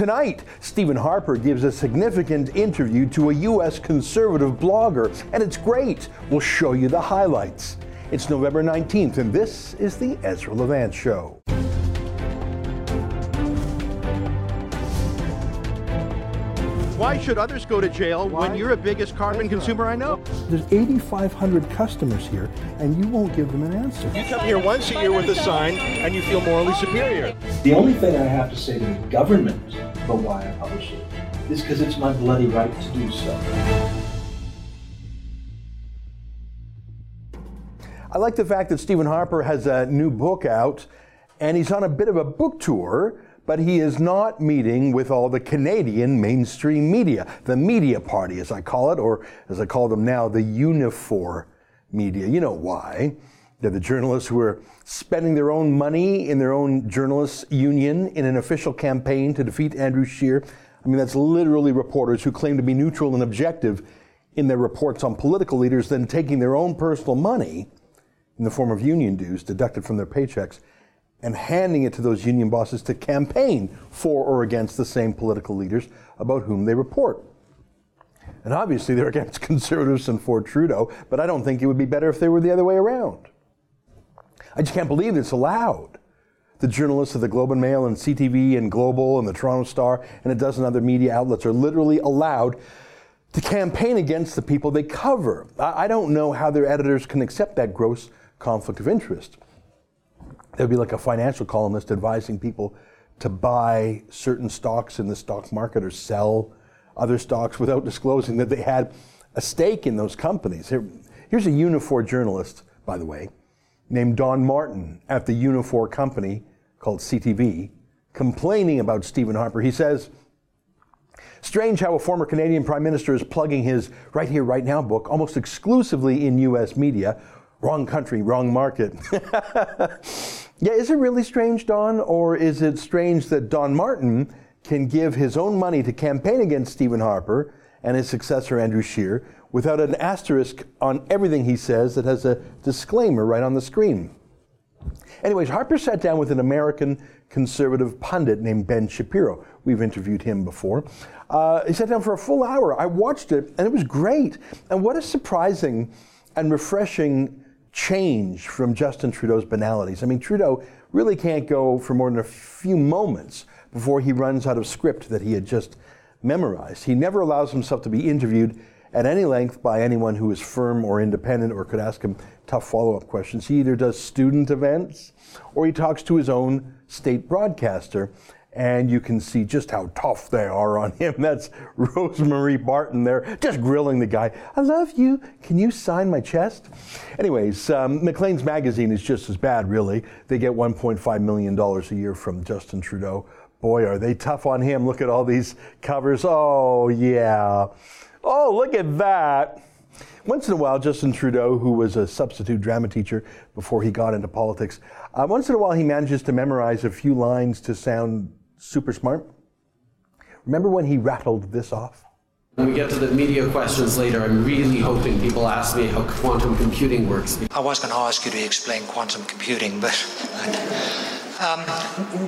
Tonight, Stephen Harper gives a significant interview to a U.S. conservative blogger, and it's great. We'll show you the highlights. It's November 19th, and this is the Ezra Levant Show. Why should others go to jail when you're the biggest carbon consumer I know? There's 8,500 customers here, and you won't give them an answer. You come here once a year with a sign, and you feel morally superior. The only thing I have to say to the government about why I publish it is because it's my bloody right to do so. I like the fact that Stephen Harper has a new book out, and he's on a bit of a book tour but he is not meeting with all the Canadian mainstream media, the media party, as I call it, or as I call them now, the Unifor media. You know why. They're the journalists who are spending their own money in their own journalists' union in an official campaign to defeat Andrew Scheer. I mean, that's literally reporters who claim to be neutral and objective in their reports on political leaders, then taking their own personal money in the form of union dues deducted from their paychecks and handing it to those union bosses to campaign for or against the same political leaders about whom they report. And obviously, they're against conservatives and for Trudeau, but I don't think it would be better if they were the other way around. I just can't believe it's allowed. The journalists of the Globe and Mail and CTV and Global and the Toronto Star and a dozen other media outlets are literally allowed to campaign against the people they cover. I don't know how their editors can accept that gross conflict of interest there'd be like a financial columnist advising people to buy certain stocks in the stock market or sell other stocks without disclosing that they had a stake in those companies. Here, here's a Unifor journalist, by the way, named Don Martin at the Unifor company called CTV, complaining about Stephen Harper. He says, Strange how a former Canadian Prime Minister is plugging his Right Here, Right Now book almost exclusively in US media. Wrong country, wrong market. Yeah, is it really strange, Don, or is it strange that Don Martin can give his own money to campaign against Stephen Harper and his successor Andrew Scheer without an asterisk on everything he says that has a disclaimer right on the screen? Anyways, Harper sat down with an American conservative pundit named Ben Shapiro. We've interviewed him before. Uh, he sat down for a full hour. I watched it, and it was great. And what a surprising and refreshing change from Justin Trudeau's banalities. I mean, Trudeau really can't go for more than a few moments before he runs out of script that he had just memorized. He never allows himself to be interviewed at any length by anyone who is firm or independent or could ask him tough follow up questions. He either does student events or he talks to his own state broadcaster and you can see just how tough they are on him. That's Rosemary Barton there, just grilling the guy. I love you. Can you sign my chest? Anyways, um, Maclean's magazine is just as bad, really. They get $1.5 million a year from Justin Trudeau. Boy, are they tough on him. Look at all these covers. Oh, yeah. Oh, look at that. Once in a while, Justin Trudeau, who was a substitute drama teacher before he got into politics, uh, once in a while he manages to memorize a few lines to sound super smart. Remember when he rattled this off? When we get to the media questions later, I'm really hoping people ask me how quantum computing works. I was going to ask you to explain quantum computing, but um,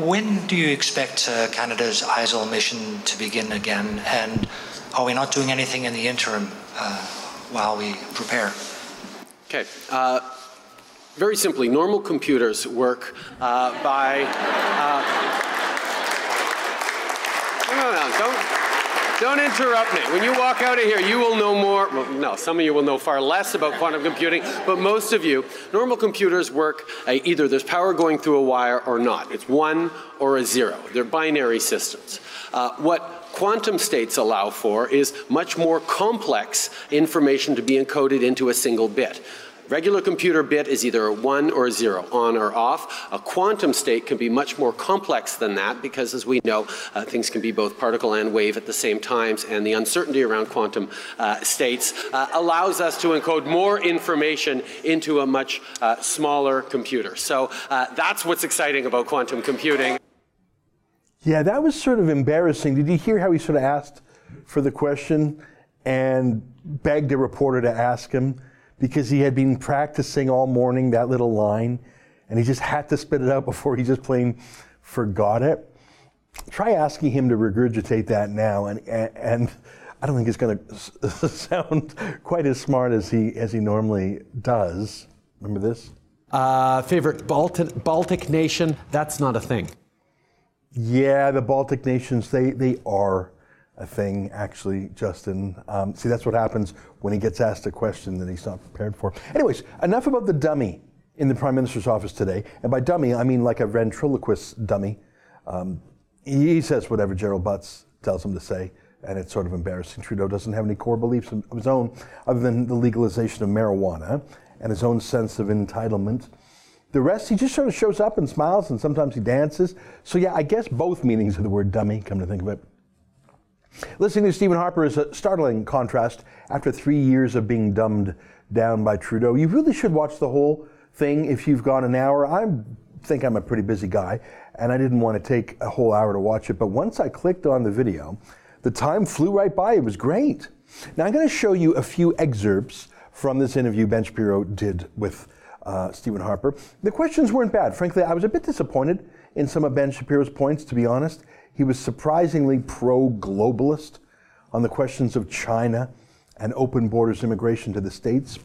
when do you expect uh, Canada's ISIL mission to begin again? And are we not doing anything in the interim uh, while we prepare? Okay. Uh, very simply, normal computers work uh, by uh, no, don't. Don't interrupt me. When you walk out of here, you will know more. Well, no, some of you will know far less about quantum computing, but most of you, normal computers work uh, either there's power going through a wire or not. It's one or a zero. They're binary systems. Uh, what quantum states allow for is much more complex information to be encoded into a single bit. Regular computer bit is either a 1 or a 0, on or off. A quantum state can be much more complex than that because, as we know, uh, things can be both particle and wave at the same times, and the uncertainty around quantum uh, states uh, allows us to encode more information into a much uh, smaller computer. So uh, that's what's exciting about quantum computing. Yeah, that was sort of embarrassing. Did you hear how he sort of asked for the question and begged a reporter to ask him? Because he had been practicing all morning that little line and he just had to spit it out before he just plain forgot it. Try asking him to regurgitate that now, and and, and I don't think it's going to sound quite as smart as he as he normally does. Remember this? Uh, favorite Baltic, Baltic nation? That's not a thing. Yeah, the Baltic nations, they, they are a thing, actually, Justin. Um, see, that's what happens when he gets asked a question that he's not prepared for. Anyways, enough about the dummy in the Prime Minister's office today. And by dummy, I mean like a ventriloquist dummy. Um, he says whatever Gerald Butts tells him to say, and it's sort of embarrassing. Trudeau doesn't have any core beliefs of his own other than the legalization of marijuana and his own sense of entitlement. The rest, he just sort of shows up and smiles, and sometimes he dances. So, yeah, I guess both meanings of the word dummy, come to think of it. Listening to Stephen Harper is a startling contrast after three years of being dumbed down by Trudeau. You really should watch the whole thing if you've got an hour. I think I'm a pretty busy guy, and I didn't want to take a whole hour to watch it. But once I clicked on the video, the time flew right by. It was great. Now, I'm going to show you a few excerpts from this interview Ben Shapiro did with uh, Stephen Harper. The questions weren't bad. Frankly, I was a bit disappointed in some of Ben Shapiro's points, to be honest. He was surprisingly pro globalist on the questions of China and open borders immigration to the States.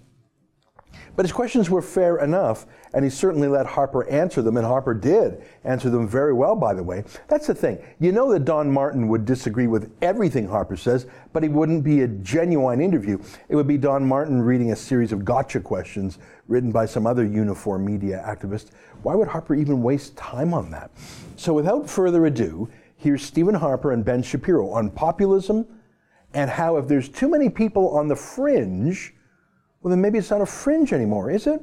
But his questions were fair enough, and he certainly let Harper answer them, and Harper did answer them very well, by the way. That's the thing. You know that Don Martin would disagree with everything Harper says, but it wouldn't be a genuine interview. It would be Don Martin reading a series of gotcha questions written by some other Unifor media activist. Why would Harper even waste time on that? So without further ado, here's Stephen Harper and Ben Shapiro on populism and how if there's too many people on the fringe, well, then maybe it's not a fringe anymore, is it?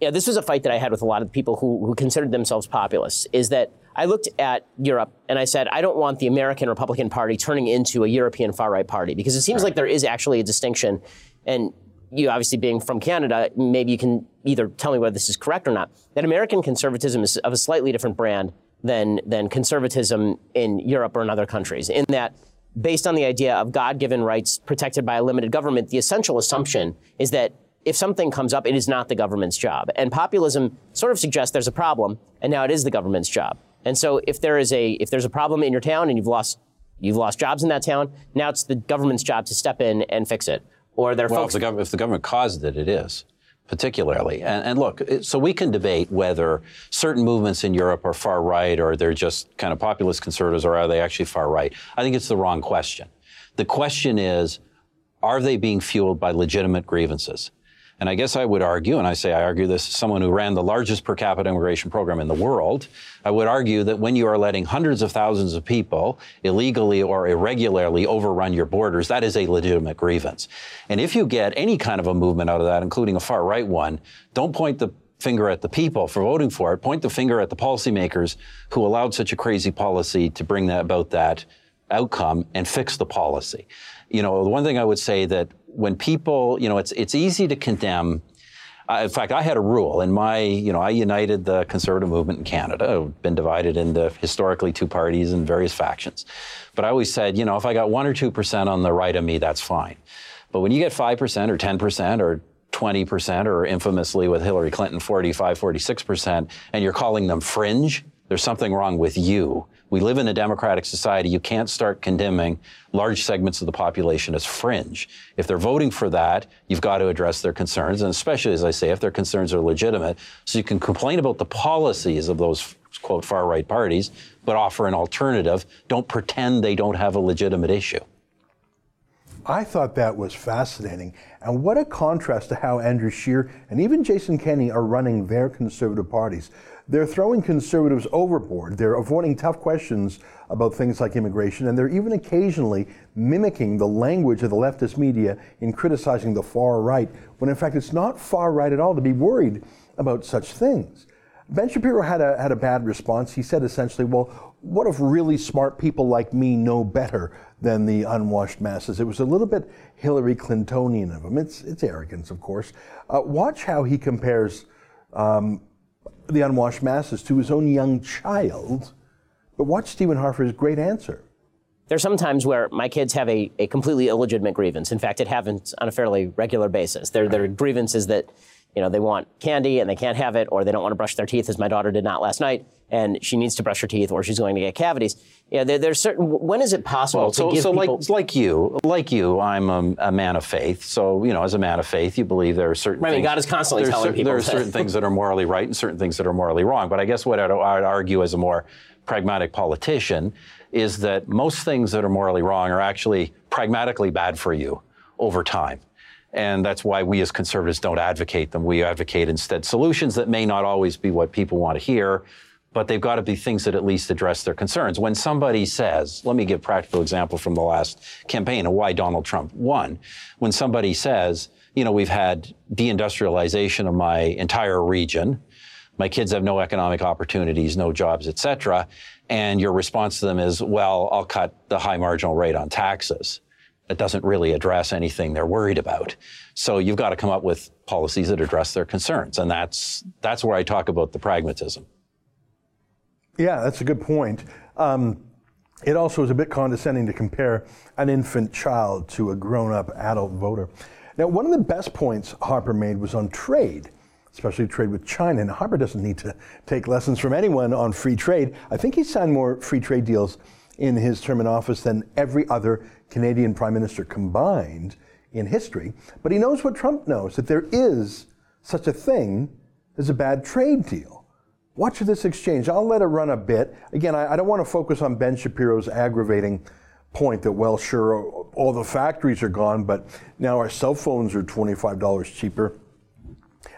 Yeah, this was a fight that I had with a lot of people who, who considered themselves populists. Is that I looked at Europe and I said, I don't want the American Republican Party turning into a European far right party because it seems right. like there is actually a distinction. And you obviously being from Canada, maybe you can either tell me whether this is correct or not. That American conservatism is of a slightly different brand than, than conservatism in Europe or in other countries, in that based on the idea of God given rights protected by a limited government, the essential assumption is that if something comes up, it is not the government's job. And populism sort of suggests there's a problem, and now it is the government's job. And so if there is a if there's a problem in your town and you've lost you've lost jobs in that town, now it's the government's job to step in and fix it. Or there well, folks. If the, gov- if the government caused it, it is particularly. And, and, look, so we can debate whether certain movements in Europe are far right or they're just kind of populist conservatives or are they actually far right. I think it's the wrong question. The question is, are they being fueled by legitimate grievances? And I guess I would argue, and I say I argue this as someone who ran the largest per capita immigration program in the world, I would argue that when you are letting hundreds of thousands of people illegally or irregularly overrun your borders, that is a legitimate grievance. And if you get any kind of a movement out of that, including a far right one, don't point the finger at the people for voting for it. Point the finger at the policymakers who allowed such a crazy policy to bring that about that outcome and fix the policy. You know, the one thing I would say that when people, you know, it's it's easy to condemn. Uh, in fact, I had a rule in my, you know, I united the conservative movement in Canada. I've been divided into historically two parties and various factions. But I always said, you know, if I got one or two percent on the right of me, that's fine. But when you get five percent or ten percent or 20% or infamously with Hillary Clinton 45, 46%, and you're calling them fringe, there's something wrong with you. We live in a democratic society. You can't start condemning large segments of the population as fringe. If they're voting for that, you've got to address their concerns, and especially, as I say, if their concerns are legitimate. So you can complain about the policies of those, quote, far right parties, but offer an alternative. Don't pretend they don't have a legitimate issue. I thought that was fascinating. And what a contrast to how Andrew Scheer and even Jason Kenney are running their conservative parties. They're throwing conservatives overboard. They're avoiding tough questions about things like immigration, and they're even occasionally mimicking the language of the leftist media in criticizing the far right, when in fact it's not far right at all to be worried about such things. Ben Shapiro had a, had a bad response. He said essentially, well, what if really smart people like me know better than the unwashed masses? It was a little bit Hillary Clintonian of him. It's, it's arrogance, of course. Uh, watch how he compares um, the unwashed masses to his own young child. But watch Stephen Harper's great answer. There's some times where my kids have a, a completely illegitimate grievance. In fact, it happens on a fairly regular basis. There, there are grievances that you know, they want candy and they can't have it, or they don't want to brush their teeth, as my daughter did not last night, and she needs to brush her teeth, or she's going to get cavities. Yeah, there, there's certain. When is it possible Well, to so, give so people? like like you, like you, I'm a, a man of faith. So you know, as a man of faith, you believe there are certain. Right, things, God is constantly telling cer- people there are that- certain things that are morally right and certain things that are morally wrong. But I guess what I'd, I'd argue as a more pragmatic politician is that most things that are morally wrong are actually pragmatically bad for you over time. And that's why we as conservatives don't advocate them. We advocate instead solutions that may not always be what people want to hear, but they've got to be things that at least address their concerns. When somebody says, let me give a practical example from the last campaign of why Donald Trump won. When somebody says, you know, we've had deindustrialization of my entire region, my kids have no economic opportunities, no jobs, et cetera, and your response to them is, well, I'll cut the high marginal rate on taxes. It doesn't really address anything they're worried about. So you've got to come up with policies that address their concerns. And that's, that's where I talk about the pragmatism. Yeah, that's a good point. Um, it also is a bit condescending to compare an infant child to a grown up adult voter. Now, one of the best points Harper made was on trade, especially trade with China. And Harper doesn't need to take lessons from anyone on free trade. I think he signed more free trade deals in his term in office than every other Canadian prime minister combined in history. But he knows what Trump knows that there is such a thing as a bad trade deal. Watch this exchange. I'll let it run a bit. Again, I, I don't want to focus on Ben Shapiro's aggravating point that, well, sure, all the factories are gone, but now our cell phones are $25 cheaper.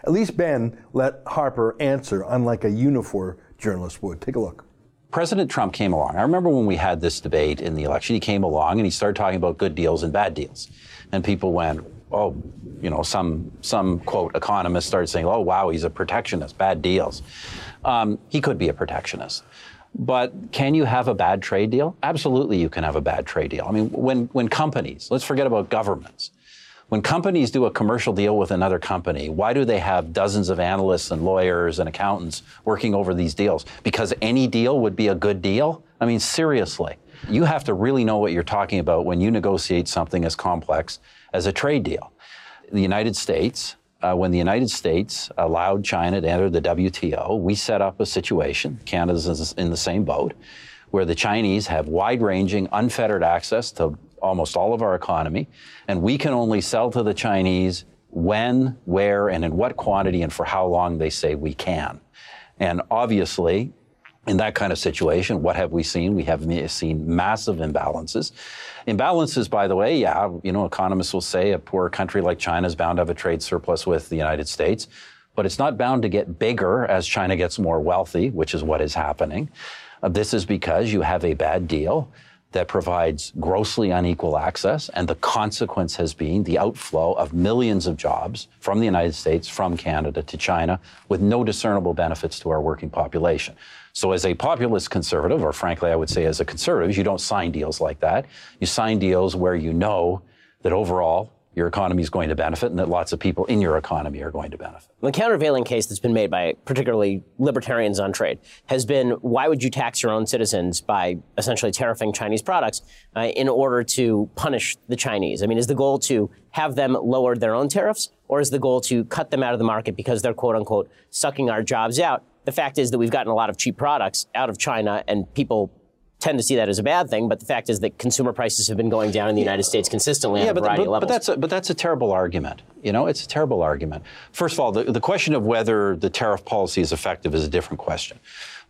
At least Ben let Harper answer, unlike a unifor journalist would. Take a look. President Trump came along. I remember when we had this debate in the election, he came along and he started talking about good deals and bad deals. And people went, oh, you know, some, some quote economist started saying, oh, wow, he's a protectionist, bad deals. Um, he could be a protectionist. But can you have a bad trade deal? Absolutely, you can have a bad trade deal. I mean, when, when companies, let's forget about governments, when companies do a commercial deal with another company, why do they have dozens of analysts and lawyers and accountants working over these deals? Because any deal would be a good deal? I mean, seriously. You have to really know what you're talking about when you negotiate something as complex as a trade deal. The United States, uh, when the United States allowed China to enter the WTO, we set up a situation, Canada's in the same boat, where the Chinese have wide ranging, unfettered access to almost all of our economy, and we can only sell to the Chinese when, where, and in what quantity and for how long they say we can. And obviously, in that kind of situation, what have we seen? We have seen massive imbalances. Imbalances, by the way, yeah, you know, economists will say a poor country like China is bound to have a trade surplus with the United States, but it's not bound to get bigger as China gets more wealthy, which is what is happening. Uh, this is because you have a bad deal that provides grossly unequal access, and the consequence has been the outflow of millions of jobs from the United States, from Canada to China, with no discernible benefits to our working population. So, as a populist conservative, or frankly, I would say as a conservative, you don't sign deals like that. You sign deals where you know that overall your economy is going to benefit and that lots of people in your economy are going to benefit. The countervailing case that's been made by particularly libertarians on trade has been why would you tax your own citizens by essentially tariffing Chinese products uh, in order to punish the Chinese? I mean, is the goal to have them lower their own tariffs or is the goal to cut them out of the market because they're quote unquote sucking our jobs out? The fact is that we've gotten a lot of cheap products out of China and people tend to see that as a bad thing, but the fact is that consumer prices have been going down in the United States consistently on yeah, a but, variety but, of levels. but that's a, but that's a terrible argument. You know, it's a terrible argument. First of all, the, the question of whether the tariff policy is effective is a different question.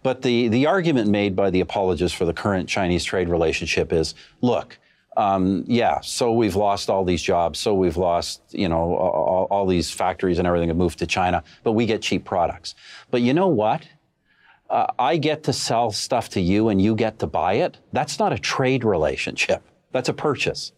But the, the argument made by the apologists for the current Chinese trade relationship is, look, um, yeah, so we've lost all these jobs, so we've lost, you know, all, all these factories and everything have moved to China, but we get cheap products. But you know what? Uh, I get to sell stuff to you and you get to buy it, that's not a trade relationship. That's a purchase.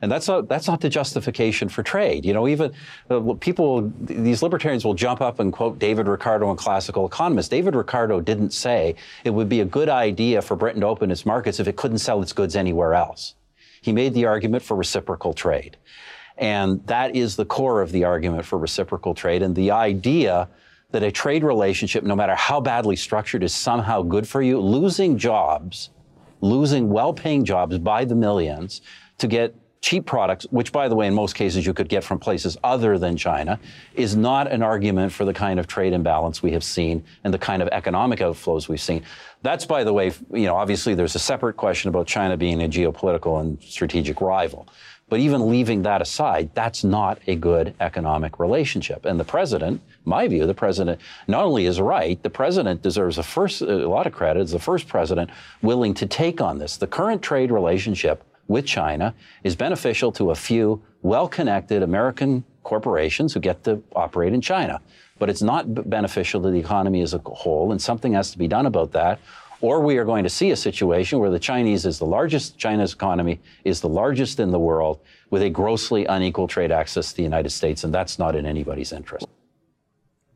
And that's not, that's not the justification for trade. You know, even uh, people, these libertarians will jump up and quote David Ricardo and classical economists. David Ricardo didn't say it would be a good idea for Britain to open its markets if it couldn't sell its goods anywhere else. He made the argument for reciprocal trade. And that is the core of the argument for reciprocal trade. And the idea that a trade relationship, no matter how badly structured, is somehow good for you. Losing jobs, losing well paying jobs by the millions to get cheap products, which, by the way, in most cases you could get from places other than China, is not an argument for the kind of trade imbalance we have seen and the kind of economic outflows we've seen. That's, by the way, you know, obviously there's a separate question about China being a geopolitical and strategic rival. But even leaving that aside, that's not a good economic relationship. And the president, my view, the president not only is right, the president deserves a first a lot of credit as the first president willing to take on this. The current trade relationship with China is beneficial to a few well connected American corporations who get to operate in China. But it's not beneficial to the economy as a whole, and something has to be done about that. Or we are going to see a situation where the Chinese is the largest, China's economy is the largest in the world with a grossly unequal trade access to the United States, and that's not in anybody's interest.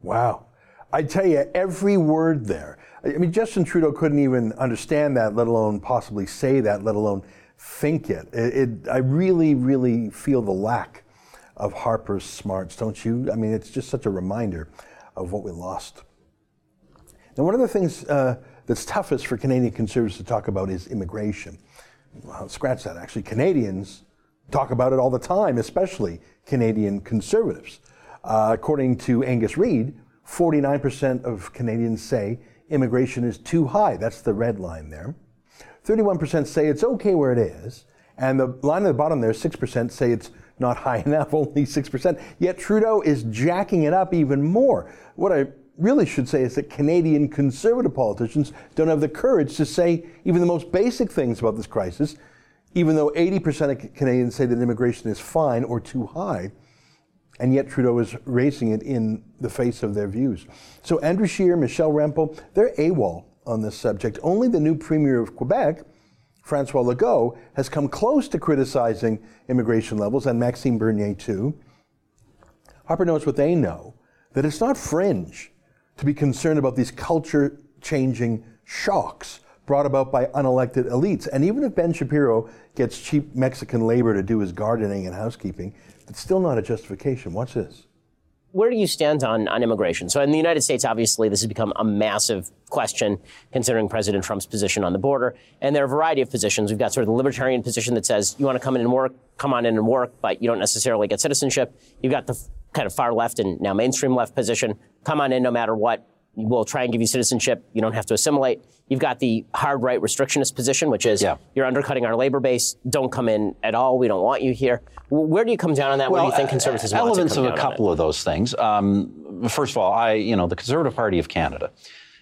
Wow. I tell you, every word there. I mean, Justin Trudeau couldn't even understand that, let alone possibly say that, let alone think it. It, it. I really, really feel the lack of Harper's smarts, don't you? I mean, it's just such a reminder of what we lost. Now, one of the things uh, that's toughest for Canadian conservatives to talk about is immigration. Well, scratch that. Actually, Canadians talk about it all the time, especially Canadian conservatives. Uh, according to Angus Reid, 49% of Canadians say immigration is too high. That's the red line there. 31% say it's okay where it is. And the line at the bottom there, 6% say it's not high enough, only 6%. Yet Trudeau is jacking it up even more. What I really should say is that Canadian conservative politicians don't have the courage to say even the most basic things about this crisis, even though 80% of Canadians say that immigration is fine or too high. And yet Trudeau is raising it in the face of their views. So Andrew Scheer, Michelle Rempel, they're AWOL on this subject. Only the new Premier of Quebec, Francois Legault, has come close to criticizing immigration levels, and Maxime Bernier too. Harper knows what they know that it's not fringe to be concerned about these culture changing shocks brought about by unelected elites. And even if Ben Shapiro gets cheap Mexican labor to do his gardening and housekeeping, it's still not a justification. Watch this where do you stand on, on immigration? So in the United States, obviously, this has become a massive question considering President Trump's position on the border. And there are a variety of positions. We've got sort of the libertarian position that says you want to come in and work, come on in and work, but you don't necessarily get citizenship. You've got the kind of far left and now mainstream left position. Come on in no matter what. We'll try and give you citizenship. You don't have to assimilate. You've got the hard right restrictionist position, which is yeah. you're undercutting our labor base. Don't come in at all. We don't want you here. Where do you come down on that? Well, Where do you think conservatism uh, elements of a couple of those things. Um, first of all, I you know the Conservative Party of Canada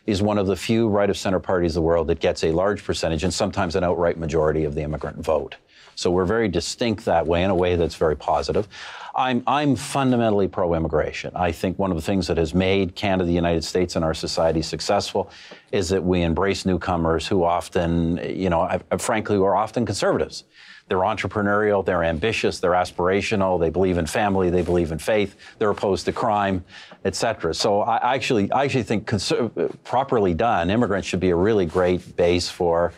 is one of the few right of center parties in the world that gets a large percentage and sometimes an outright majority of the immigrant vote. So we're very distinct that way in a way that's very positive. I'm, I'm fundamentally pro immigration. I think one of the things that has made Canada, the United States, and our society successful is that we embrace newcomers who often, you know, frankly, are often conservatives. They're entrepreneurial, they're ambitious, they're aspirational, they believe in family, they believe in faith, they're opposed to crime, etc. So I actually, I actually think properly done, immigrants should be a really great base for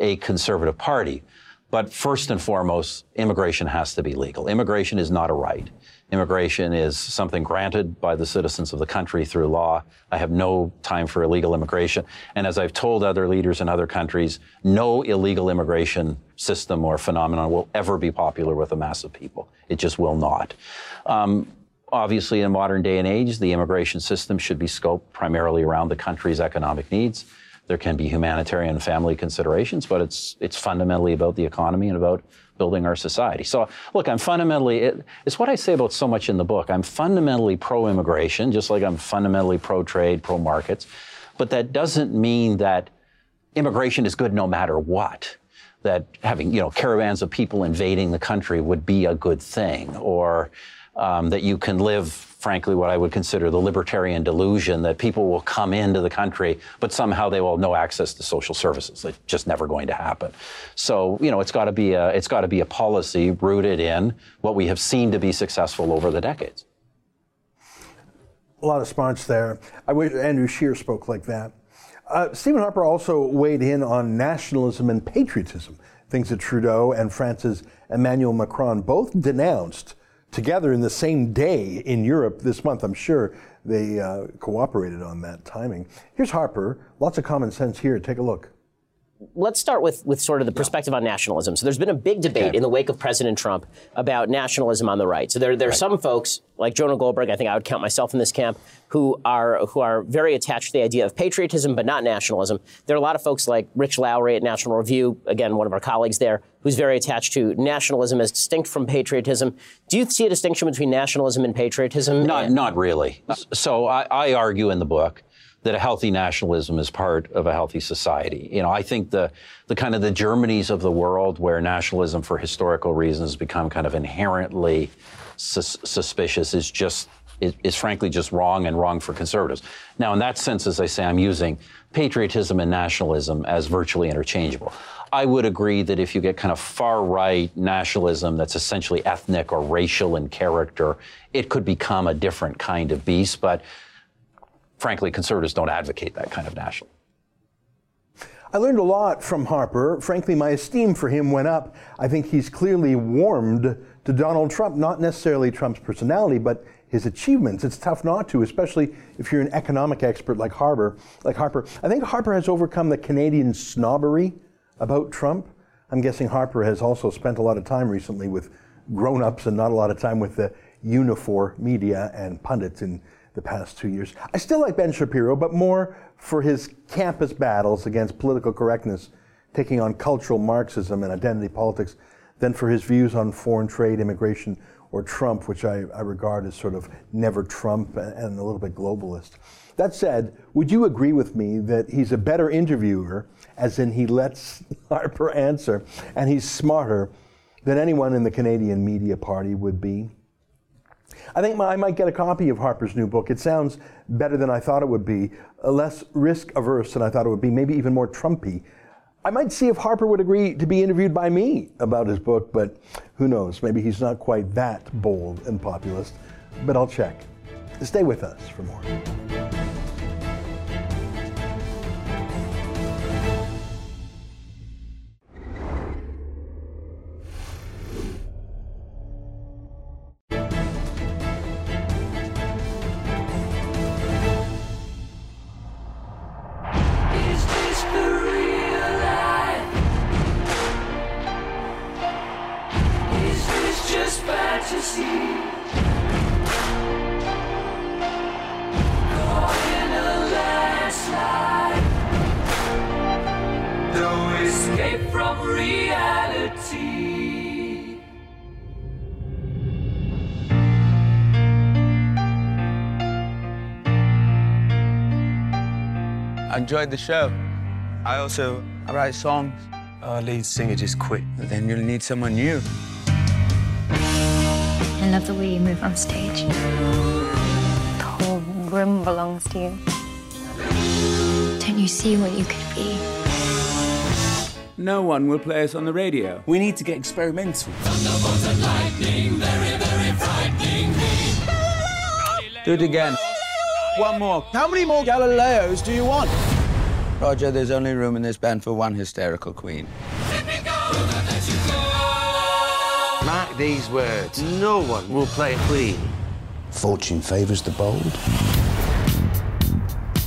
a conservative party. But first and foremost, immigration has to be legal. Immigration is not a right. Immigration is something granted by the citizens of the country through law. I have no time for illegal immigration. And as I've told other leaders in other countries, no illegal immigration system or phenomenon will ever be popular with a mass of people. It just will not. Um, obviously, in modern day and age, the immigration system should be scoped primarily around the country's economic needs. There can be humanitarian family considerations, but it's it's fundamentally about the economy and about building our society. So, look, I'm fundamentally it, it's what I say about so much in the book. I'm fundamentally pro-immigration, just like I'm fundamentally pro-trade, pro-markets, but that doesn't mean that immigration is good no matter what. That having you know caravans of people invading the country would be a good thing, or um, that you can live, frankly, what I would consider the libertarian delusion that people will come into the country, but somehow they will have no access to social services. It's just never going to happen. So, you know, it's got to be a, it's got to be a policy rooted in what we have seen to be successful over the decades. A lot of smarts there. I wish Andrew Scheer spoke like that. Uh, Stephen Harper also weighed in on nationalism and patriotism, things that Trudeau and France's Emmanuel Macron both denounced together in the same day in Europe this month. I'm sure they uh, cooperated on that timing. Here's Harper. Lots of common sense here. Take a look. Let's start with, with sort of the perspective on nationalism. So there's been a big debate Okay. in the wake of President Trump about nationalism on the right. So there, there are some folks like Jonah Goldberg, I think I would count myself in this camp, who are who are very attached to the idea of patriotism but not nationalism. There are a lot of folks like Rich Lowry at National Review, again one of our colleagues there, who's very attached to nationalism as distinct from patriotism. Do you see a distinction between nationalism and patriotism? Not, And- not really. So I, I argue in the book that a healthy nationalism is part of a healthy society. You know, I think the the kind of the Germanys of the world where nationalism for historical reasons become kind of inherently sus- suspicious is just is, is frankly just wrong and wrong for conservatives. Now, in that sense, as I say, I'm using patriotism and nationalism as virtually interchangeable. I would agree that if you get kind of far right nationalism that's essentially ethnic or racial in character, it could become a different kind of beast. But frankly, conservatives don't advocate that kind of nationalism. I learned a lot from Harper. Frankly, my esteem for him went up. I think he's clearly warmed to Donald Trump, not necessarily Trump's personality, but his achievements. It's tough not to, especially if you're an economic expert like Harper. Like Harper, I think Harper has overcome the Canadian snobbery about Trump. I'm guessing Harper has also spent a lot of time recently with grown-ups and not a lot of time with the unifor media and pundits in the past two years. I still like Ben Shapiro, but more for his campus battles against political correctness, taking on cultural Marxism and identity politics, than for his views on foreign trade, immigration, or Trump, which I, I regard as sort of never Trump and, and a little bit globalist. That said, would you agree with me that he's a better interviewer, as in he lets Harper answer, and he's smarter than anyone in the Canadian media party would be? I think I might get a copy of Harper's new book. It sounds better than I thought it would be, uh, less risk averse than I thought it would be, maybe even more Trumpy. I might see if Harper would agree to be interviewed by me about his book, but who knows? Maybe he's not quite that bold and populist. But I'll check. Stay with us for more. Escape from reality. I enjoyed the show. I also I write songs. Our lead singer just quit. Then you'll need someone new. I love the way you move on stage. The whole room belongs to you. Don't you see what you could be? No one will play us on the radio. We need to get experimental. Do it again. One more. How many more Galileos do you want? Roger, there's only room in this band for one hysterical queen. Mark these words. No one will play Queen. Fortune favours the bold.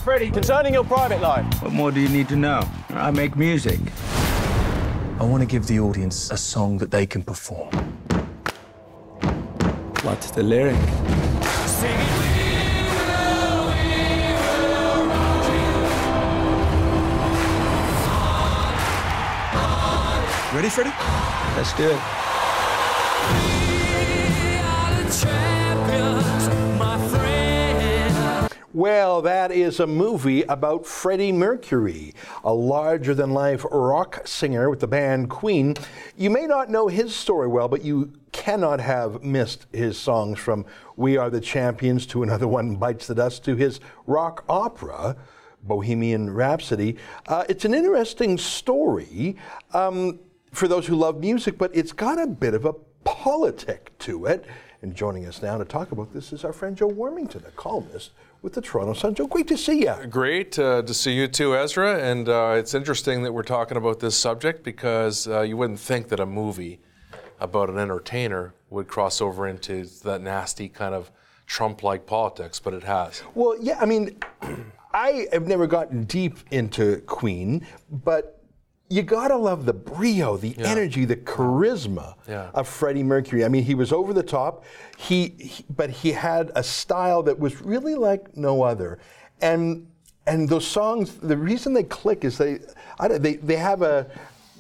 Freddie, concerning your private life. What more do you need to know? I make music. I want to give the audience a song that they can perform. What's the lyric? Ready, Freddie? Let's do it. Well, that is a movie about Freddie Mercury, a larger than life rock singer with the band Queen. You may not know his story well, but you cannot have missed his songs from We Are the Champions to another one bites the dust to his rock opera. Bohemian Rhapsody. Uh, it's an interesting story um, for those who love music, but it's got a bit of a politic to it. And joining us now to talk about this is our friend Joe Warmington, a columnist with the Toronto Sun. Joe, great to see you. Great uh, to see you too, Ezra. And uh, it's interesting that we're talking about this subject because uh, you wouldn't think that a movie about an entertainer would cross over into that nasty kind of Trump-like politics, but it has. Well, yeah, I mean, I have never gotten deep into Queen, but you gotta love the brio, the energy, the charisma Yeah. of Freddie Mercury. I mean, he was over the top. He, he, but he had a style that was really like no other, and and those songs. The reason they click is they, I don't, they they have a,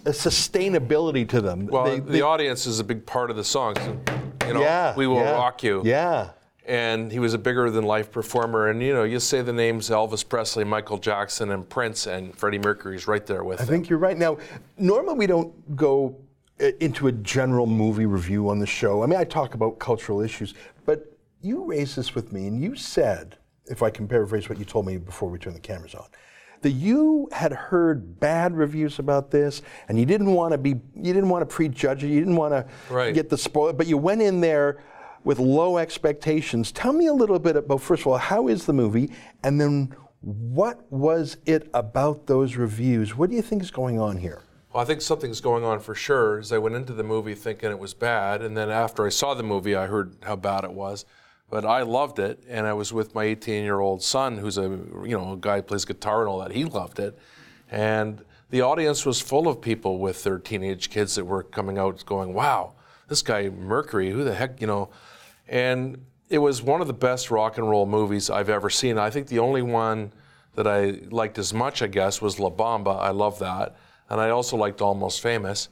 a sustainability to them. Well, They- the they- audience is a big part of the song. So, you know, Yeah, we will yeah, rock you. Yeah. And he was a bigger than life performer. And you know, you say the names Elvis Presley, Michael Jackson, and Prince, and Freddie Mercury's right there with him. I them. think you're right. Now, normally we don't go uh, into a general movie review on the show. I mean, I talk about cultural issues, but you raised this with me, and you said, if I can paraphrase what you told me before we turned the cameras on, that you had heard bad reviews about this, and you didn't want to be, you didn't want to prejudge it, you didn't want to get the spoiler, but you went in there with low expectations. Tell me a little bit about, first of all, how is the movie, and then what was it about those reviews? What do you think is going on here? Well, I think something's going on for sure. As I went into the movie thinking it was bad, and then after I saw the movie, I heard how bad it was. But I loved it, and I was with my 18-year-old son, who's a you know a guy who plays guitar and all that. He loved it, and the audience was full of people with their teenage kids that were coming out, going, "Wow, this guy Mercury, who the heck, you know?" And it was one of the best rock and roll movies I've ever seen. I think the only one that I liked as much, I guess, was La Bamba. I love that. And I also liked Almost Famous.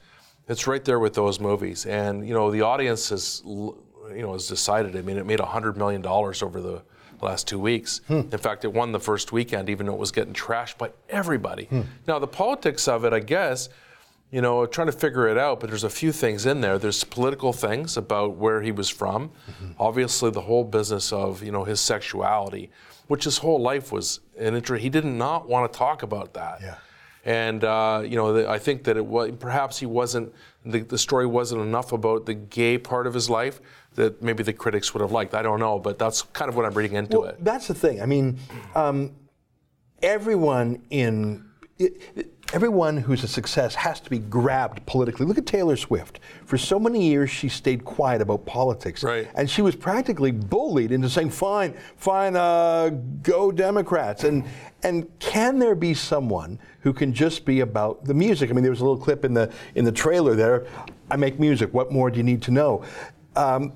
It's right there with those movies. And, you know, the audience has, you know, has decided. I mean, it made $100 million over the last two weeks. Hmm. In fact, it won the first weekend, even though it was getting trashed by everybody. Hmm. Now, the politics of it, I guess, you know, trying to figure it out, but there's a few things in there. There's political things about where he was from. Obviously, the whole business of, you know, his sexuality, which his whole life was an interest. He did not want to talk about that. Yeah. And, uh, you know, the, I think that it was, perhaps he wasn't, the, the story wasn't enough about the gay part of his life that maybe the critics would have liked. I don't know, but that's kind of what I'm reading into Well, it. that's the thing. I mean, um, everyone in it, everyone who's a success has to be grabbed politically. Look at Taylor Swift. For so many years, she stayed quiet about politics, Right. and she was practically bullied into saying, "Fine, fine, uh, go Democrats." And and can there be someone who can just be about the music? I mean, there was a little clip in the in the trailer there. I make music. What more do you need to know? Um,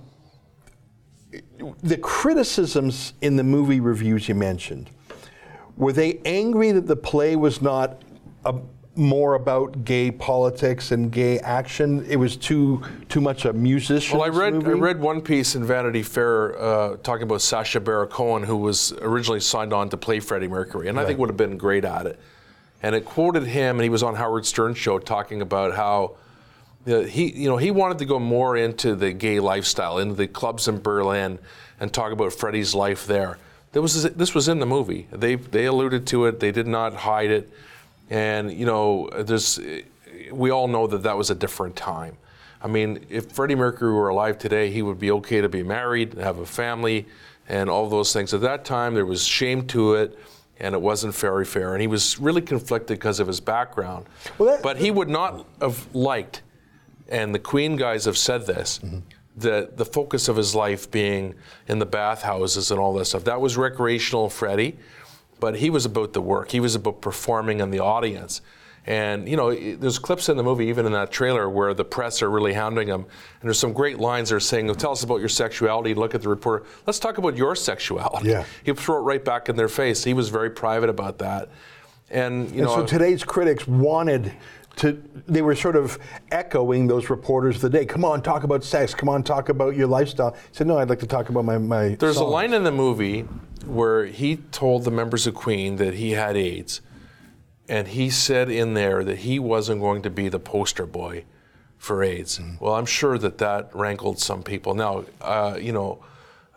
the criticisms in the movie reviews you mentioned were they angry that the play was not a, more about gay politics and gay action? It was too too much a musician. Well, I read movie? I read one piece in Vanity Fair uh, talking about Sacha Baron Cohen, who was originally signed on to play Freddie Mercury, and I think would have been great at it. And it quoted him, and he was on Howard Stern show talking about how uh, he, you know, he wanted to go more into the gay lifestyle, into the clubs in Berlin, and talk about Freddie's life there. There was this was in the movie. They they alluded to it. They did not hide it, and you know, there's we all know that that was a different time. I mean, if Freddie Mercury were alive today, he would be okay to be married, and have a family, and all those things. At that time, there was shame to it, and it wasn't very fair. And he was really conflicted because of his background. but he would not have liked, and the Queen guys have said this, mm-hmm. the, the focus of his life being in the bathhouses and all that stuff. That was recreational Freddie, but he was about the work. He was about performing in the audience. And you know, there's clips in the movie, even in that trailer, where the press are really hounding him. And there's some great lines they're saying, "Tell us about your sexuality." Look at the reporter. Let's talk about your sexuality. Yeah. He threw it right back in their face. He was very private about that. And you and know, so today's critics wanted to. They were sort of echoing those reporters of the day. Come on, talk about sex. Come on, talk about your lifestyle. He said, no, I'd like to talk about my my. There's a line in the movie where he told the members of Queen that he had AIDS, and he said in there that he wasn't going to be the poster boy for AIDS. Well, I'm sure that that rankled some people. Now, uh, you know,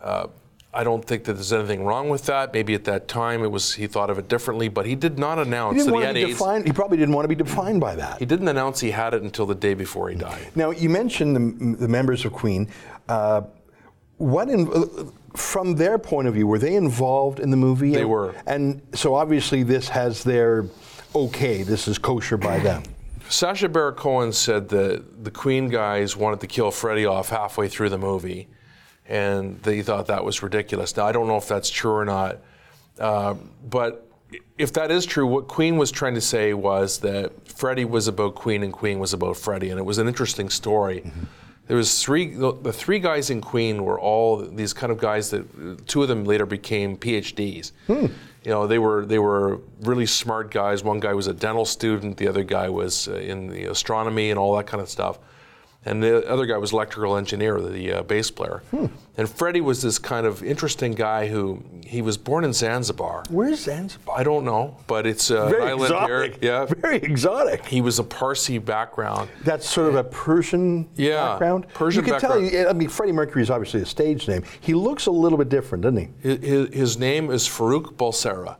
uh, I don't think that there's anything wrong with that. Maybe at that time it was he thought of it differently, but he did not announce didn't that he had AIDS. defined. He probably didn't want to be defined by that. He didn't announce he had it until the day before he died. Now, you mentioned the, the members of Queen. Uh, what, in, from their point of view, were they involved in the movie? They And- were. And so obviously this has their okay, this is kosher by them. Sacha Baron Cohen said that the Queen guys wanted to kill Freddie off halfway through the movie, and they thought that was ridiculous. Now I don't know if that's true or not, uh, but if that is true, what Queen was trying to say was that Freddie was about Queen and Queen was about Freddie, and it was an interesting story. There was three. The, the three guys in Queen were all these kind of guys that two of them later became PhDs. You know, they were they were really smart guys. One guy was a dental student. The other guy was uh, in the astronomy and all that kind of stuff. And the other guy was electrical engineer, the uh, bass player. And Freddie was this kind of interesting guy who he was born in Zanzibar. Where's Zanzibar? I don't know, but it's uh, Very an island exotic. here. Yeah, Very exotic. he was a Parsi background. That's sort of a Persian Yeah, background. Persian You can background. tell. I mean, Freddie Mercury is obviously a stage name. He looks a little bit different, doesn't he? His, his, his name is Farrokh Bulsara.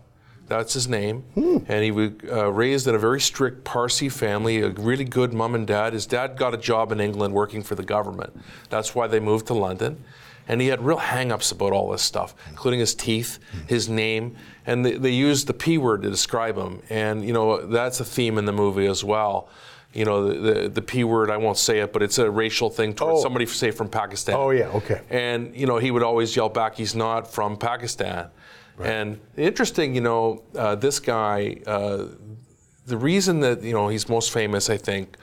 That's his name. And he was uh, raised in a very strict Parsi family, a really good mom and dad. His dad got a job in England working for the government. That's why they moved to London. And he had real hang ups about all this stuff, including his teeth, his name. And they, they used the P word to describe him. And, you know, that's a theme in the movie as well. You know, the, the, the P word, I won't say it, but it's a racial thing towards somebody, say, from Pakistan. Oh, yeah, okay. And, you know, he would always yell back, he's not from Pakistan. And interesting, you know, uh, this guy, uh, the reason that, you know, he's most famous, I think,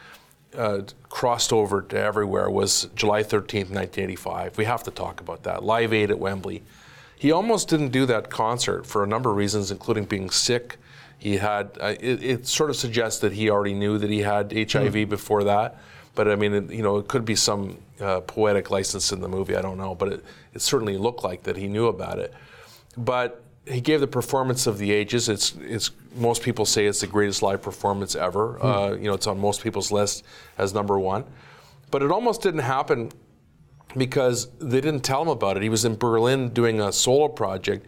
uh, crossed over to everywhere was July 13th, 1985. We have to talk about that. Live Aid at Wembley. He almost didn't do that concert for a number of reasons, including being sick. He had, uh, it, it sort of suggests that he already knew that he had HIV before that. But I mean, it, you know, it could be some uh, poetic license in the movie. I don't know, but it, it certainly looked like that he knew about it. But he gave the performance of the ages. It's, it's most people say it's the greatest live performance ever. Uh, you know, it's on most people's list as number one. But it almost didn't happen because they didn't tell him about it. He was in Berlin doing a solo project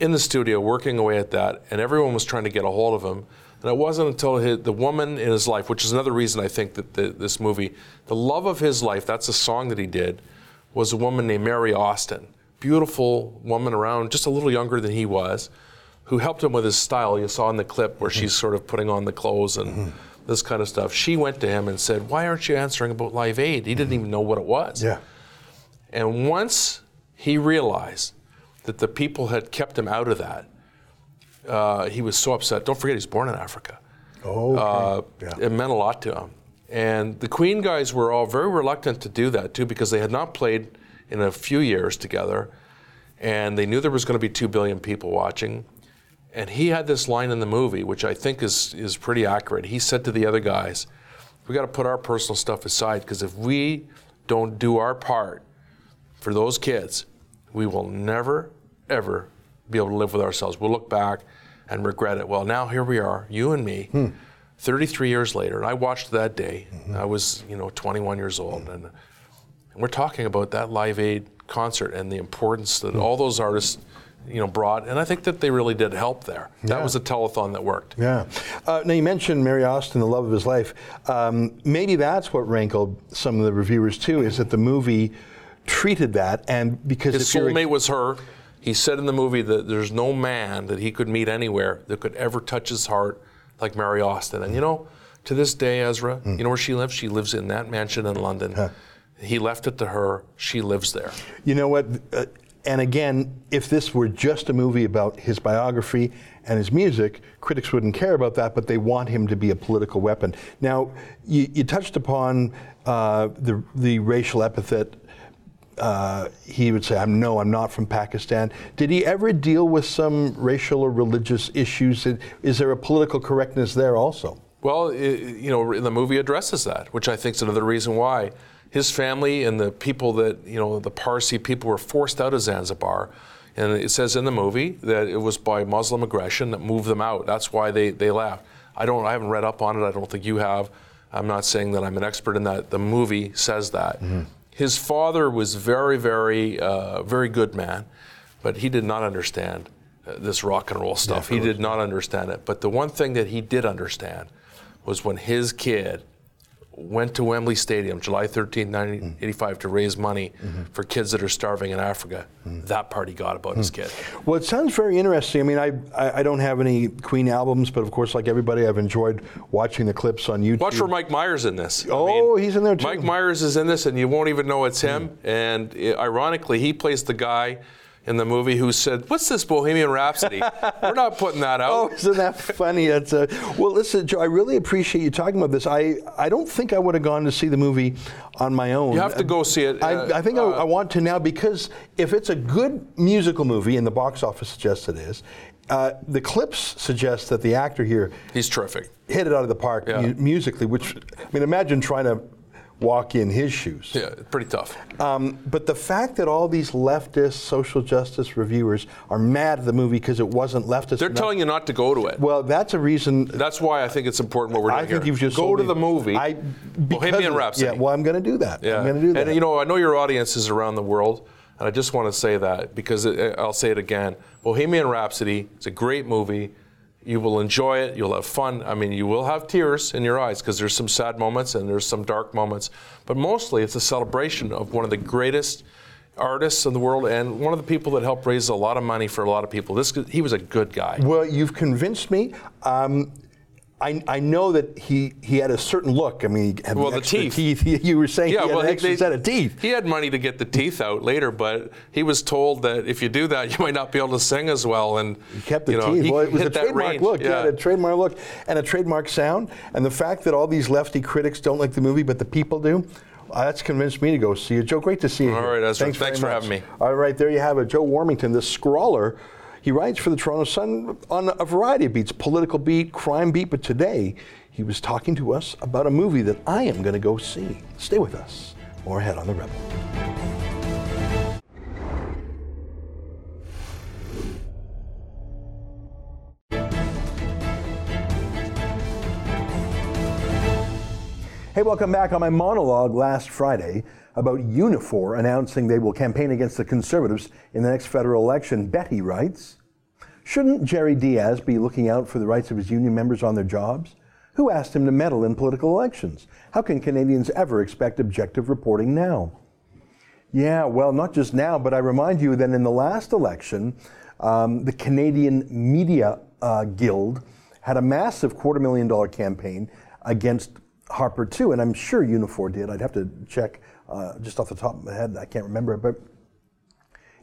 in the studio, working away at that, and everyone was trying to get a hold of him. And it wasn't until his, the woman in his life, which is another reason I think that the, this movie, the love of his life, that's a song that he did, was a woman named Mary Austin. Beautiful woman around, just a little younger than he was, who helped him with his style. You saw in the clip where she's sort of putting on the clothes and this kind of stuff. She went to him and said, Why aren't you answering about Live Aid? He didn't even know what it was. Yeah. And once he realized that the people had kept him out of that, uh, he was so upset. Don't forget, he's born in Africa. Oh, Uh, It meant a lot to him. And the Queen guys were all very reluctant to do that too because they had not played in a few years together. And they knew there was going to be two billion people watching. And he had this line in the movie, which I think is, is pretty accurate. He said to the other guys, We got to put our personal stuff aside because if we don't do our part for those kids, we will never, ever be able to live with ourselves. We'll look back and regret it. Well, now here we are, you and me, hmm. 33 years later, and I watched that day. Mm-hmm. I was, you know, 21 years old, mm-hmm. and, and we're talking about that Live Aid concert and the importance that all those artists, you know, brought. And I think that they really did help there. That was a telethon that worked. Yeah. Uh, now you mentioned Mary Austin, the love of his life. Um, maybe that's what rankled some of the reviewers too, is that the movie treated that, and because His soulmate was her. He said in the movie that there's no man that he could meet anywhere that could ever touch his heart like Mary Austin. And you know, to this day, Ezra, Hmm. you know where she lives? She lives in that mansion in London. He left it to her. She lives there. You know what? Uh, and again, if this were just a movie about his biography and his music, critics wouldn't care about that, but they want him to be a political weapon. Now, you, you touched upon uh, the, the racial epithet. Uh, he would say, I'm no, I'm not from Pakistan. Did he ever deal with some racial or religious issues? Is there a political correctness there also? Well, i you know, the movie addresses that, which I think is another reason why his family and the people that you know, the Parsi people were forced out of Zanzibar. And it says in the movie that it was by Muslim aggression that moved them out. That's why they, they left. I don't. I haven't read up on it. I don't think you have. I'm not saying that I'm an expert in that. The movie says that. His father was very, very, uh, very good man, but he did not understand uh, this rock and roll stuff. he did not understand it. But the one thing that he did understand was when his kid went to Wembley Stadium, July 13, 1985, mm-hmm. to raise money mm-hmm. for kids that are starving in Africa. Mm-hmm. That part he got about his kid. Well, it sounds very interesting. I mean, I, I, I don't have any Queen albums, but of course, like everybody, I've enjoyed watching the clips on YouTube. Watch for Mike Myers in this. I Oh, he's in there too. Mike Myers is in this, and you won't even know it's him. And uh, ironically, he plays the guy in the movie who said, "What's this Bohemian Rhapsody? We're not putting that out." Oh, isn't that funny? That's uh, well. Listen, Joe, I really appreciate you talking about this. I, I don't think I would have gone to see the movie on my own. You have to go see it. I, uh, I think I, I want to now because if it's a good musical movie, and the box office suggests it is, uh, the clips suggest that the actor here he's terrific, hit it out of the park Yeah. mu- musically. Which I mean, imagine trying to walk in his shoes. Yeah, pretty tough. Um, but the fact that all these leftist social justice reviewers are mad at the movie because it wasn't leftist. They're enough- telling you not to go to it. Well, that's a reason. That's why I think it's important what we're doing I think here. you've just go to me- the movie. I because Bohemian Rhapsody. Yeah, well, I'm going to do that. Yeah. I'm going to do that. And you know, I know your audience is around the world, and I just want to say that because it, I'll say it again. Bohemian Rhapsody is a great movie. You will enjoy it. You'll have fun. I mean, you will have tears in your eyes because there's some sad moments and there's some dark moments, but mostly it's a celebration of one of the greatest artists in the world and one of the people that helped raise a lot of money for a lot of people. This he was a good guy. Well, you've convinced me. Um, I, I know that he, he had a certain look. I mean, he had Well, the extra teeth. You were saying Yeah, he had well, an he- extra they- set of teeth. He had money to get the teeth out later, but he was told that if you do that, you might not be able to sing as well. And He kept the you know, teeth. he well, it was a trademark range. look. Yeah. Yeah, a trademark look and a trademark sound. And the fact that all these lefty critics don't like the movie, but the people do. uh, that's convinced me to go see it. Joe, great to see you. All here. right, Ezra, Thanks, thanks for much. having me. All right, there you have it. Joe Warmington, the scrawler. He writes for the Toronto Sun on a variety of beats, political beat, crime beat, but today he was talking to us about a movie that I am going to go see. Stay with us. More ahead on The Rebel. Hey, welcome back on my monologue last Friday about Unifor announcing they will campaign against the Conservatives in the next federal election. Betty writes Shouldn't Jerry Dias be looking out for the rights of his union members on their jobs? Who asked him to meddle in political elections? How can Canadians ever expect objective reporting now? Yeah, well, not just now, but I remind you that in the last election, um, the Canadian Media uh, Guild had a massive quarter million dollar campaign against Harper too, and I'm sure Unifor did. I'd have to check uh, just off the top of my head. I can't remember it, but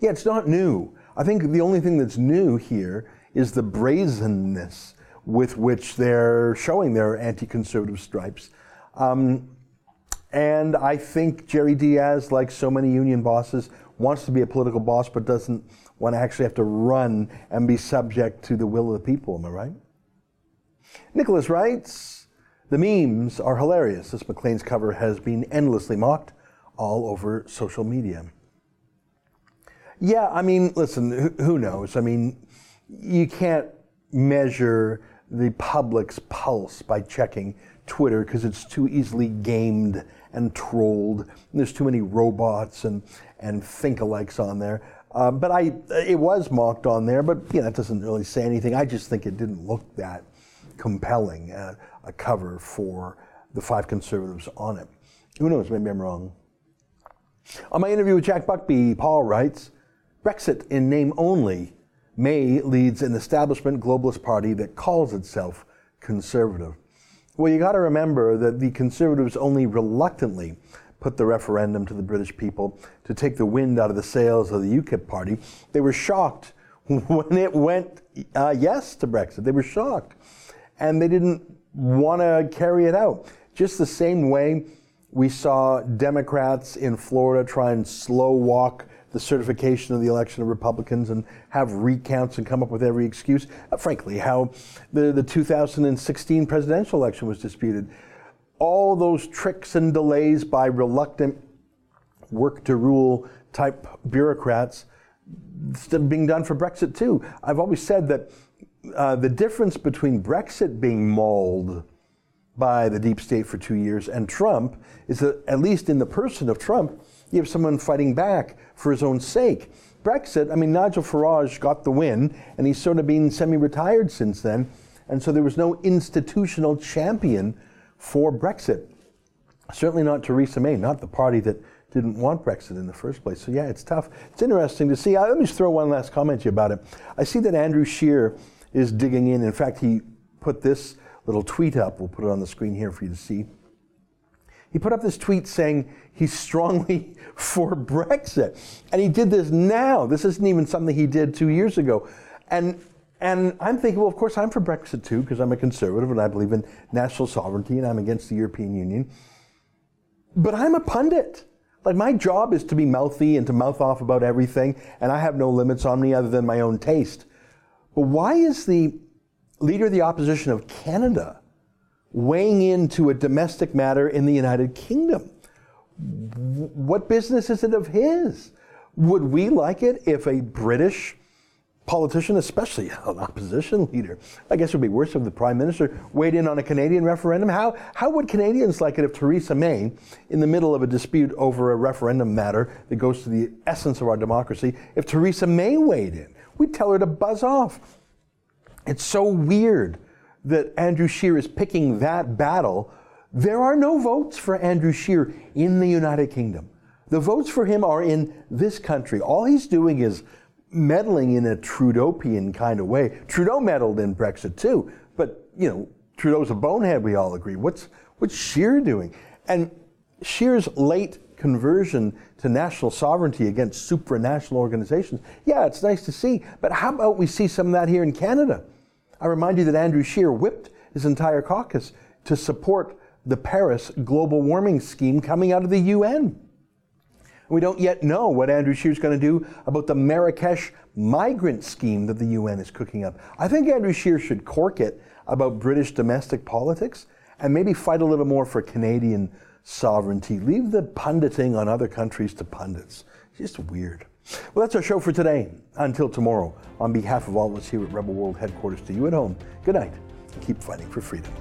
yeah, it's not new. I think the only thing that's new here is the brazenness with which they're showing their anti-conservative stripes. Um, and I think Jerry Dias, like so many union bosses, wants to be a political boss, but doesn't want to actually have to run and be subject to the will of the people. Am I right? Nicholas writes, the memes are hilarious. This Maclean's cover has been endlessly mocked all over social media. Yeah, I mean, listen, who, who knows? I mean, you can't measure the public's pulse by checking Twitter because it's too easily gamed and trolled. And there's too many robots and, and think-alikes on there. Uh, but I, it was mocked on there, but you know, that doesn't really say anything. I just think it didn't look that compelling, uh, a cover for the five conservatives on it. Who knows? Maybe I'm wrong. On my interview with Jack Buckby, Paul writes Brexit in name only. May leads an establishment globalist party that calls itself conservative. Well, you got to remember that the conservatives only reluctantly put the referendum to the British people to take the wind out of the sails of the UKIP party. They were shocked when it went uh, yes to Brexit. They were shocked. And they didn't want to carry it out. Just the same way we saw Democrats in Florida try and slow walk the certification of the election of Republicans and have recounts and come up with every excuse. Uh, frankly, how the, the 2016 presidential election was disputed. All those tricks and delays by reluctant work to rule type bureaucrats being done for Brexit too. I've always said that uh, the difference between Brexit being mauled by the deep state for two years and Trump is that, at least in the person of Trump, you have someone fighting back for his own sake. Brexit, I mean, Nigel Farage got the win, and he's sort of been semi retired since then. And so there was no institutional champion for Brexit. Certainly not Theresa May, not the party that didn't want Brexit in the first place. So, yeah, it's tough. It's interesting to see. Uh, let me just throw one last comment to you about it. I see that Andrew Scheer is digging in. In fact, he put this little tweet up. We'll put it on the screen here for you to see. He put up this tweet saying he's strongly for Brexit. And he did this now. This isn't even something he did two years ago. And and I'm thinking, well, of course, I'm for Brexit too, because I'm a conservative and I believe in national sovereignty and I'm against the European Union. But I'm a pundit. Like, my job is to be mouthy and to mouth off about everything, and I have no limits on me other than my own taste. But why is the leader of the opposition of Canada weighing into a domestic matter in the United Kingdom? What business is it of his? Would we like it if a British politician, especially an opposition leader, I guess it would be worse if the prime minister weighed in on a Canadian referendum. How, how would Canadians like it if Theresa May, in the middle of a dispute over a referendum matter that goes to the essence of our democracy, if Theresa May weighed in? We'd tell her to buzz off. It's so weird that Andrew Scheer is picking that battle. There are no votes for Andrew Scheer in the United Kingdom. The votes for him are in this country. All he's doing is meddling in a Trudeauian kind of way. Trudeau meddled in Brexit too, but you know, Trudeau's a bonehead, we all agree. What's what's Scheer doing? And Scheer's late conversion to national sovereignty against supranational organizations, yeah, it's nice to see, but how about we see some of that here in Canada? I remind you that Andrew Scheer whipped his entire caucus to support the Paris global warming scheme coming out of the UN. We don't yet know what Andrew Scheer's going to do about the Marrakesh migrant scheme that the UN is cooking up. I think Andrew Scheer should cork it about British domestic politics and maybe fight a little more for Canadian sovereignty. Leave the punditing on other countries to pundits. It's just weird. Well, that's our show for today. Until tomorrow, on behalf of all of us here at Rebel World Headquarters to you at home, good night keep fighting for freedom.